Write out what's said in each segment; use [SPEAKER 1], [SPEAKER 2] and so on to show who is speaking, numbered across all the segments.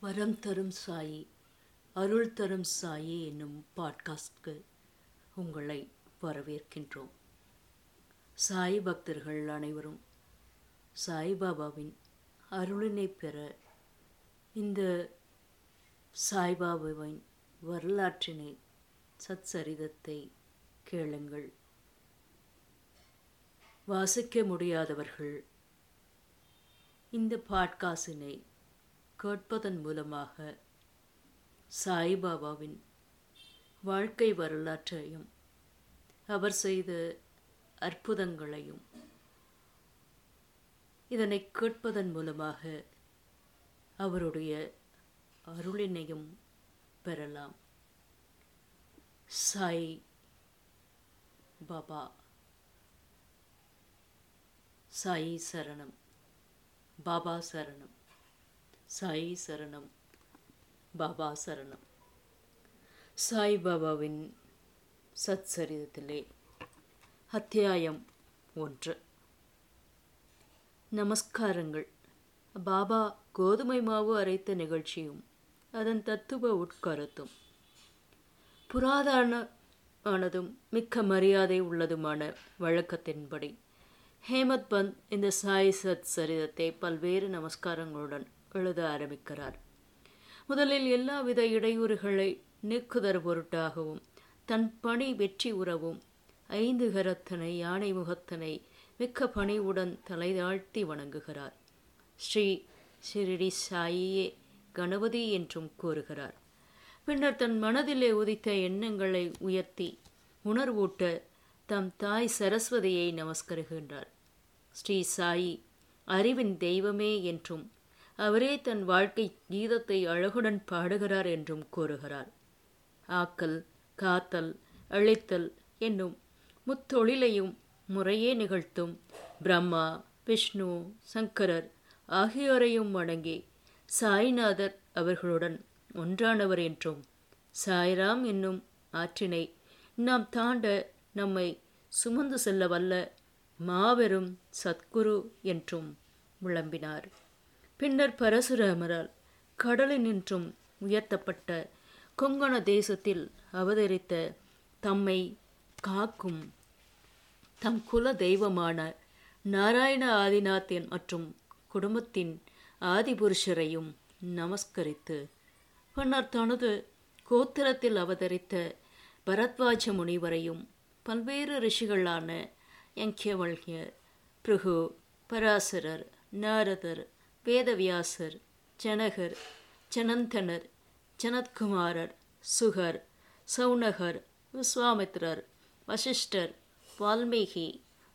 [SPEAKER 1] வரம் தரும் சாயி அருள் தரும் சாயி என்னும் பாட்காஸ்ட்க்கு உங்களை வரவேற்கின்றோம். சாய் பக்தர்கள் அனைவரும் சாய்பாபாவின் அருளினை பெற இந்த சாய்பாபாவின் வரலாற்றினை சச்சரிதத்தை கேளுங்கள். வாசிக்க முடியாதவர்கள் இந்த பாட்காசினை கேட்பதன் மூலமாக சாய்பாபாவின் வாழ்க்கை வரலாற்றையும் அவர் செய்த அற்புதங்களையும் இதனை கேட்பதன் மூலமாக அவருடைய அருளினையும் பெறலாம். சாய் பாபா சாயி சரணம் பாபா சரணம். சாயி சரணம். பாபா சரணம். சாய் பாபாவின் சச்சரிதத்திலே. அத்தியாயம் ஒன்று. நமஸ்காரங்கள். பாபா கோதுமை மாவு அரைத்த நிகழ்ச்சியும் அதன் தத்துவ உட்கருத்தும். புராதான ஆனதும் மிக்க மரியாதை உள்ளதுமான வழக்கத்தின்படி ஹேமத் பந்த் இந்த சாய் சத் சரிதத்தை பல்வேறு நமஸ்காரங்களுடன் எழுத ஆரம்பிக்கிறார். முதலில் எல்லாவித இடையூறுகளை நீக்குதர் பொருட்டாகவும் தன் பணி வெற்றி உறவும் ஐந்து கரத்தனை யானை முகத்தனை மிக்க பணிவுடன் தலை தாழ்த்தி வணங்குகிறார். ஸ்ரீ ஷிரடி சாயியே கணபதி என்றும் கூறுகிறார். பின்னர் தன் மனதிலே உதித்த எண்ணங்களை உயர்த்தி உணர்வூட்ட தம் தாய் சரஸ்வதியை நமஸ்கருகின்றார். ஸ்ரீ சாயி அறிவின் தெய்வமே என்றும் அவரே தன் வாழ்க்கை கீதத்தை அழகுடன் பாடுகிறார் என்றும் கூறுகிறார். ஆக்கல் காத்தல் அழித்தல் என்னும் முத்தொழிலையும் முறையே நிகழ்த்தும் பிரம்மா விஷ்ணு சங்கரர் ஆகியோரையும் வணங்கி சாய்நாதர் அவர்களுடன் ஒன்றானவர் என்றும் சாய்ராம் என்னும் ஆற்றினை நாம் தாண்ட நம்மை சுமந்து செல்ல வல்ல மாபெரும் சத்குரு என்றும் விளம்பினார். பின்னர் பரசுராமரால் கடலினின்றும் உயர்த்தப்பட்ட கொங்கண தேசத்தில் அவதரித்த தம்மை காக்கும் தம் குல தெய்வமான நாராயண ஆதிநாத்தின் மற்றும் குடும்பத்தின் ஆதிபுருஷரையும் நமஸ்கரித்து பின்னர் தனது கோத்திரத்தில் அவதரித்த பரத்வாஜ முனிவரையும் பல்வேறு ரிஷிகளான யங்கியவல்யர் பிருகு பராசரர் நாரதர் வேதவியாசர் ஜனகர் ஜனந்தனர் ஜனத்குமாரர் சுகர் சௌனகர் விஸ்வாமித்ரர் வசிஷ்டர் வால்மீகி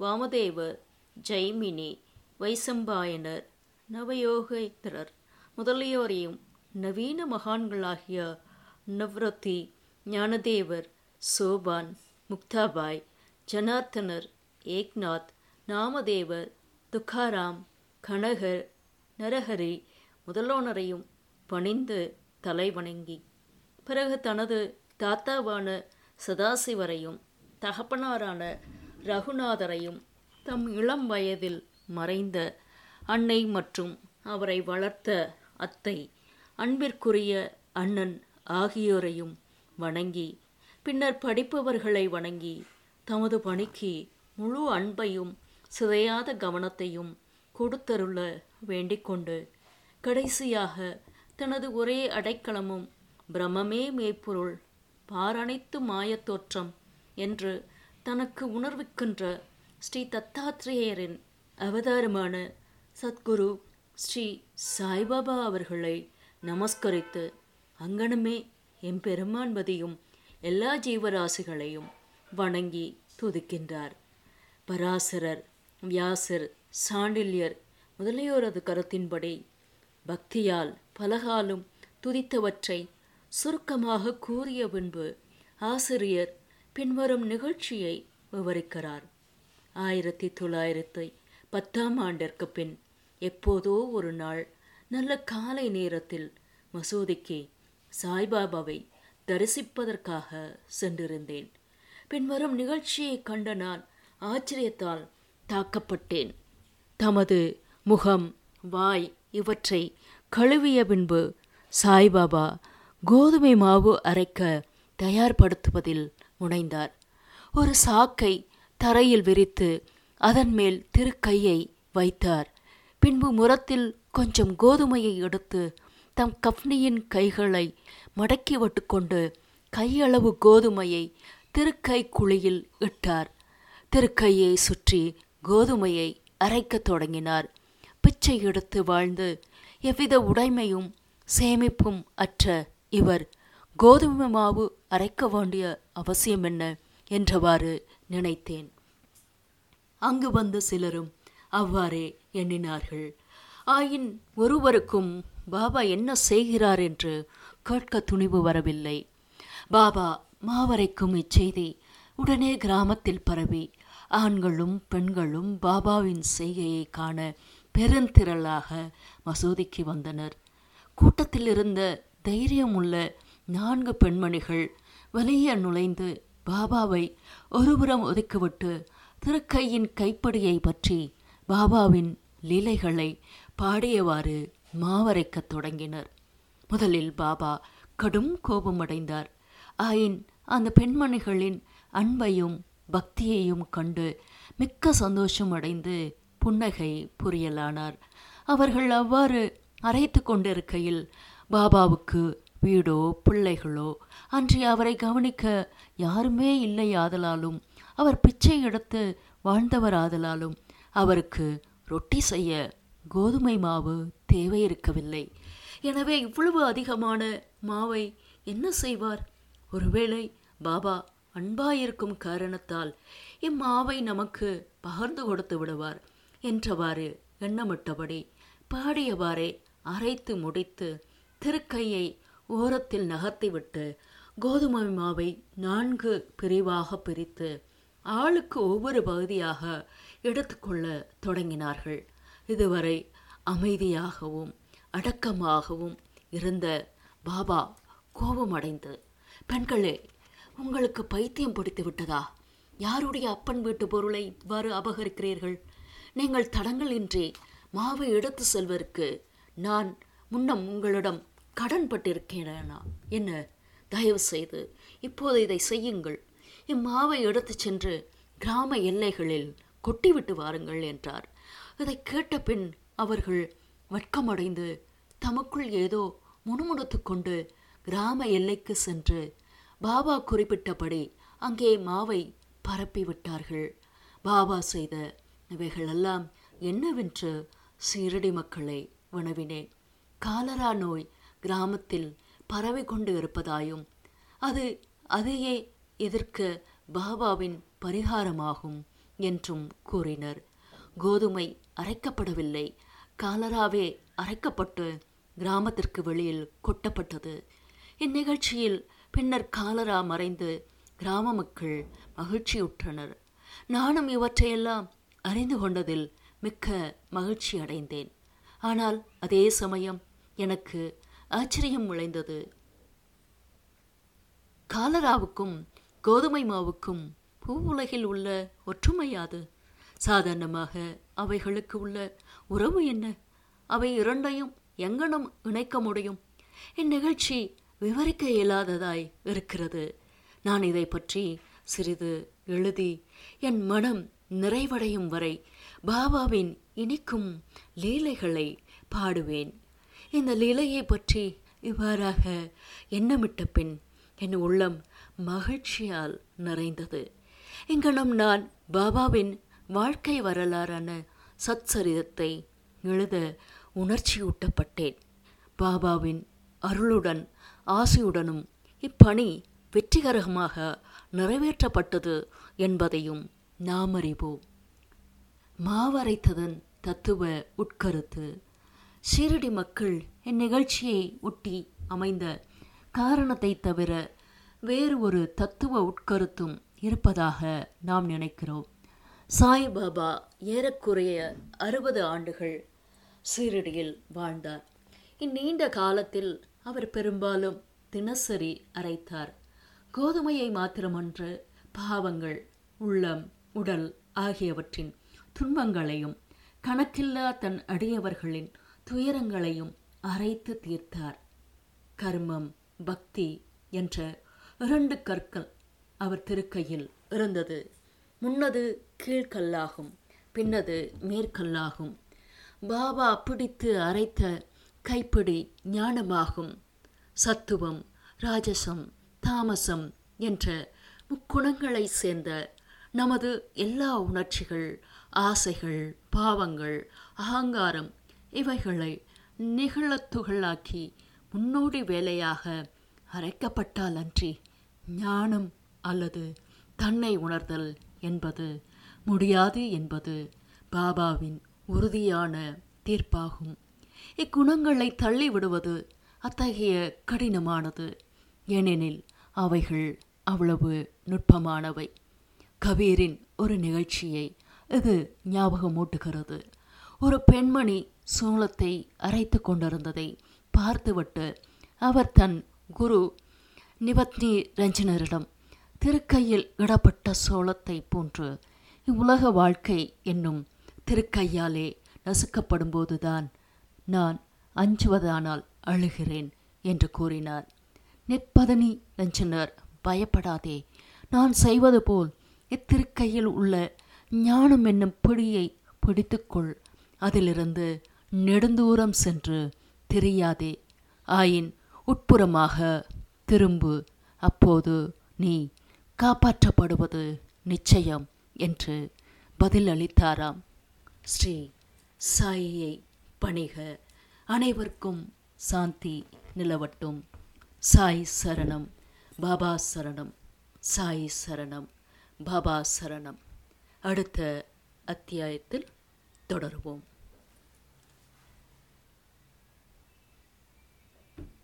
[SPEAKER 1] வாமதேவர் ஜெய்மினி வைசம்பாயனர் நவயோகேந்திரர் முதலியோரையும் நவீன மகான்களாகிய நவ்ரத்தி ஞானதேவர் சோபான் முக்தாபாய் ஜனார்த்தனர் ஏக்நாத் நாமதேவர் துக்காராம் கனகர் நரஹரி முதலோனரையும் பணிந்து தலை வணங்கி பிறகு தனது தாத்தாவான சதாசிவரையும் தகப்பனாரான ரகுநாதரையும் தம் இளம் வயதில் மறைந்த அன்னை மற்றும் அவரை வளர்த்த அத்தை அன்பிற்குரிய அண்ணன் ஆகியோரையும் வணங்கி பின்னர் படிப்பவர்களை வணங்கி தமது பணிக்கு முழு அன்பையும் சிதையாத கவனத்தையும் கொடுத்தருள வேண்டிக்கொண்டு கடைசியாக தனது ஒரே அடைக்கலமும் பிரமமே மேய்ப்பொருள் பாரனைத்து மாயத்தோற்றம் என்று தனக்கு உணர்விக்கின்ற ஸ்ரீ தத்தாத்ரேயரின் அவதாரமான சத்குரு ஸ்ரீ சாய்பாபா அவர்களை நமஸ்கரித்து அங்கனமே எம்பெருமான்பதியும் எல்லா ஜீவராசிகளையும் வணங்கி துதிக்கின்றார். பராசரர் வியாசர் சாண்டில்யர் முதலியோரது கருத்தின்படி பக்தியால் பலகாலும் துதித்தவற்றை சுருக்கமாக கூறிய பின்பு ஆசிரியர் பின்வரும் நிகழ்ச்சியை விவரிக்கிறார். ஆயிரத்தி தொள்ளாயிரத்தி பத்தாம் ஆண்டிற்கு பின் எப்போதோ ஒரு நாள் நல்ல காலை நேரத்தில் மசூதிக்கு சாய்பாபாவை தரிசிப்பதற்காக சென்றிருந்தேன். பின்வரும் நிகழ்ச்சியை கண்ட நான் ஆச்சரியத்தால் தாக்கப்பட்டேன். தமது முகம் வாய் இவற்றை கழுவிய பின்பு சாய்பாபா கோதுமை மாவு அரைக்க தயார்படுத்துவதில் முனைந்தார். ஒரு சாக்கை தரையில் விரித்து அதன் மேல் திருக்கையை வைத்தார். பின்பு முரத்தில் கொஞ்சம் கோதுமையை எடுத்து தம் கப்னியின் கைகளை மடக்கி விட்டுக்கொண்டு கையளவு கோதுமையை திருக்கை குழியில் இட்டார். திருக்கையை சுற்றி கோதுமையை அரைக்கத் தொடங்கினார். பிச்சை எடுத்து வாழ்ந்து எவ்வித உடைமையும் சேமிப்பும் அற்ற இவர் கோதுமை மாவு அரைக்க வேண்டிய அவசியம் என்ன என்றவாறு நினைத்தேன். அங்கு வந்த சிலரும் அவ்வாறே எண்ணினார்கள். ஆயின் ஒருவருக்கும் பாபா என்ன செய்கிறார் என்று கேட்க துணிவு வரவில்லை. பாபா மாவரைக்கும் இச்செய்தி உடனே கிராமத்தில் பரவி ஆண்களும் பெண்களும் பாபாவின் செய்கையை காண பெருந்திரளாக மசூதிக்கு வந்தனர். கூட்டத்தில் இருந்த தைரியமுள்ள நான்கு பெண்மணிகள் வெளியே நுழைந்து பாபாவை ஒருபுறம் ஒதுக்கிவிட்டு திருக்கையின் கைப்படியை பற்றி பாபாவின் லீலைகளை பாடியவாறு மாவரைக்கத் தொடங்கினர். முதலில் பாபா கடும் கோபமடைந்தார். ஆயின் அந்த பெண்மணிகளின் அன்பையும் பக்தியையும் கண்டு மிக்க சந்தோஷம் அடைந்து புன்னகை புரியலானார். அவர்கள் அவ்வாறு அரைத்து கொண்டிருக்கையில் பாபாவுக்கு வீடோ பிள்ளைகளோ? அன்றி அவரை கவனிக்க யாருமே இல்லையாதலாலும் அவர் பிச்சை எடுத்து வாழ்ந்தவராதலாலும் அவருக்கு ரொட்டி செய்ய கோதுமை மாவு தேவை இருக்கவில்லை எனவே இவ்வளவு அதிகமான மாவை என்ன செய்வார்? ஒருவேளை பாபா அன்பாயிருக்கும் காரணத்தால் இம்மாவை நமக்கு பகிர்ந்து கொடுத்து விடுவார் என்றவாறு எண்ணமிட்டபடி பாடியவாறே அரைத்து முடித்து திருக்கையை ஓரத்தில் நகர்த்திவிட்டு கோதுமை மாவை நான்கு பிரிவாக பிரித்து ஆளுக்கு ஒவ்வொரு பகுதியாக எடுத்துக்கொள்ள தொடங்கினார்கள். இதுவரை அமைதியாகவும் அடக்கமாகவும் இருந்த பாபா கோபமடைந்து பெண்களே உங்களுக்கு பைத்தியம் பிடித்து விட்டதா? யாருடைய அப்பன் வீட்டு பொருளை இவ்வாறு அபகரிக்கிறீர்கள்? நீங்கள் தடங்களின்றி மாவை எடுத்து செல்வதற்கு நான் முன்னம் உங்களிடம் கடன் பட்டிருக்கிறேனா? என்ன? தயவு செய்து இப்போது இதை செய்யுங்கள். இம்மாவை எடுத்து சென்று கிராம எல்லைகளில் கொட்டிவிட்டு வாருங்கள் என்றார். இதை கேட்ட பின் அவர்கள் வெட்கமடைந்து தமக்குள் ஏதோ முணுமுணுத்து கொண்டு கிராம எல்லைக்கு சென்று பாபா குறிப்பிட்டபடி அங்கே மாவை பரப்பி விட்டார்கள். பாபா செய்த இவைகளெல்லாம் என்னவென்று சீரடி மக்களை வினவினேன். காலரா நோய் கிராமத்தில் பரவி கொண்டு இருப்பதாயும் அது அதையே எதிர்க்க பாபாவின் பரிகாரமாகும் என்றும் கூறினர். கோதுமை அரைக்கப்படவில்லை. காலராவே அரைக்கப்பட்டு கிராமத்திற்கு வெளியில் கொட்டப்பட்டது. இந்நிகழ்ச்சியில் பின்னர் காலரா மறைந்து கிராம மக்கள் மகிழ்ச்சியுற்றனர். நானும் இவற்றையெல்லாம் அறிந்து கொண்டதில் மிக்க மகிழ்ச்சி அடைந்தேன். ஆனால் அதே சமயம் எனக்கு ஆச்சரியம் விளைந்தது. காலராவுக்கும் கோதுமை மாவுக்கும் பூவுலகில் உள்ள ஒற்றுமையாது சாதாரணமாக அவைகளுக்கு உள்ள உறவு என்ன? அவை இரண்டையும் எங்கனம் இணைக்க முடியும்? இந்நிகழ்ச்சி விவரிக்க இயலாததாய் இருக்கிறது. நான் இதை பற்றி சிறிது எழுதி என் மனம் நிறைவடையும் வரை பாபாவின் இனிக்கும் லீலைகளை பாடுவேன். இந்த லீலையை பற்றி இவ்வாறாக எண்ணமிட்ட பின் என் உள்ளம் மகிழ்ச்சியால் நிறைந்தது. இங்கனம் நான் பாபாவின் வாழ்க்கை வரலாறான சத்சரிதத்தை எழுத உணர்ச்சியூட்டப்பட்டேன். பாபாவின் அருளுடன் ஆசையுடனும் இப்பணி வெற்றிகரமாக நிறைவேற்றப்பட்டது என்பதையும் நாம் அறிவோம். மாவரைத்ததன் தத்துவ உட்கருத்து. ஷீரடி மக்கள் இந்நிகழ்ச்சியை ஒட்டி அமைந்த காரணத்தை தவிர வேறு ஒரு தத்துவ உட்கருத்தும் இருப்பதாக நாம் நினைக்கிறோம். சாய்பாபா ஏறக்குறைய அறுபது ஆண்டுகள் சீரடியில் வாழ்ந்தார். இந்நீண்ட காலத்தில் அவர் பெரும்பாலும் தினசரி அரைத்தார். கோதுமையை மாத்திரமன்று பாவங்கள் உள்ளம் உடல் ஆகியவற்றின் துன்பங்களையும் கணக்கில்லா தன் அடியவர்களின் துயரங்களையும் அரைத்து தீர்த்தார். கர்மம் பக்தி என்ற இரண்டு கற்கள் அவர் திருக்கையில் இருந்தது. முன்னது கீழ்கல்லாகும் பின்னது மேற்கல்லாகும். பாபா பிடித்து அரைத்த கைப்பிடி ஞானமாகும். சத்துவம் ராஜசம் தாமசம் என்ற முக்குணங்களை சேர்ந்த நமது எல்லா உணர்ச்சிகள் ஆசைகள் பாவங்கள் அகங்காரம் இவைகளை நிகழத்துகளாக்கி முன்னோடி வேலையாக அரைக்கப்பட்டால் அன்றி ஞானம் அல்லது தன்னை உணர்தல் என்பது முடியாது என்பது பாபாவின் உறுதியான தீர்ப்பாகும். இக்குணங்களை தள்ளிவிடுவது அத்தகைய கடினமானது. ஏனெனில் அவைகள் அவ்வளவு நுட்பமானவை. கபீரின் ஒரு நிகழ்ச்சியை இது ஞாபகமூட்டுகிறது. ஒரு பெண்மணி சோளத்தை அரைத்து கொண்டிருந்ததை பார்த்துவிட்டு அவர் தன் குரு நிவத்னி ரஞ்சனரிடம் திருக்கையில் இடப்பட்ட சோளத்தை போன்று இவ்வுலக வாழ்க்கை என்னும் திருக்கையாலே நசுக்கப்படும்போதுதான் நான் அஞ்சுவதானால் அழுகிறேன் என்று கூறினார். நெற்பதனி நஞ்சனர் பயப்படாதே. நான் செய்வது போல் இத்திருக்கையில் உள்ள ஞானம் என்னும் பிடியை பிடித்துக்கொள். அதிலிருந்து நெடுந்தூரம் சென்று தெரியாதே. ஆயின் உட்புறமாக திரும்பு. அப்போது நீ காப்பாற்றப்படுவது நிச்சயம் என்று பதிலளித்தாராம். ஸ்ரீ சாயியை பணிக. அனைவருக்கும் சாந்தி நிலவட்டும். சாய் சரணம். பாபா சரணம். சாய் சரணம். பாபா சரணம். அடுத்த அத்தியாயத்தில் தொடருவோம்.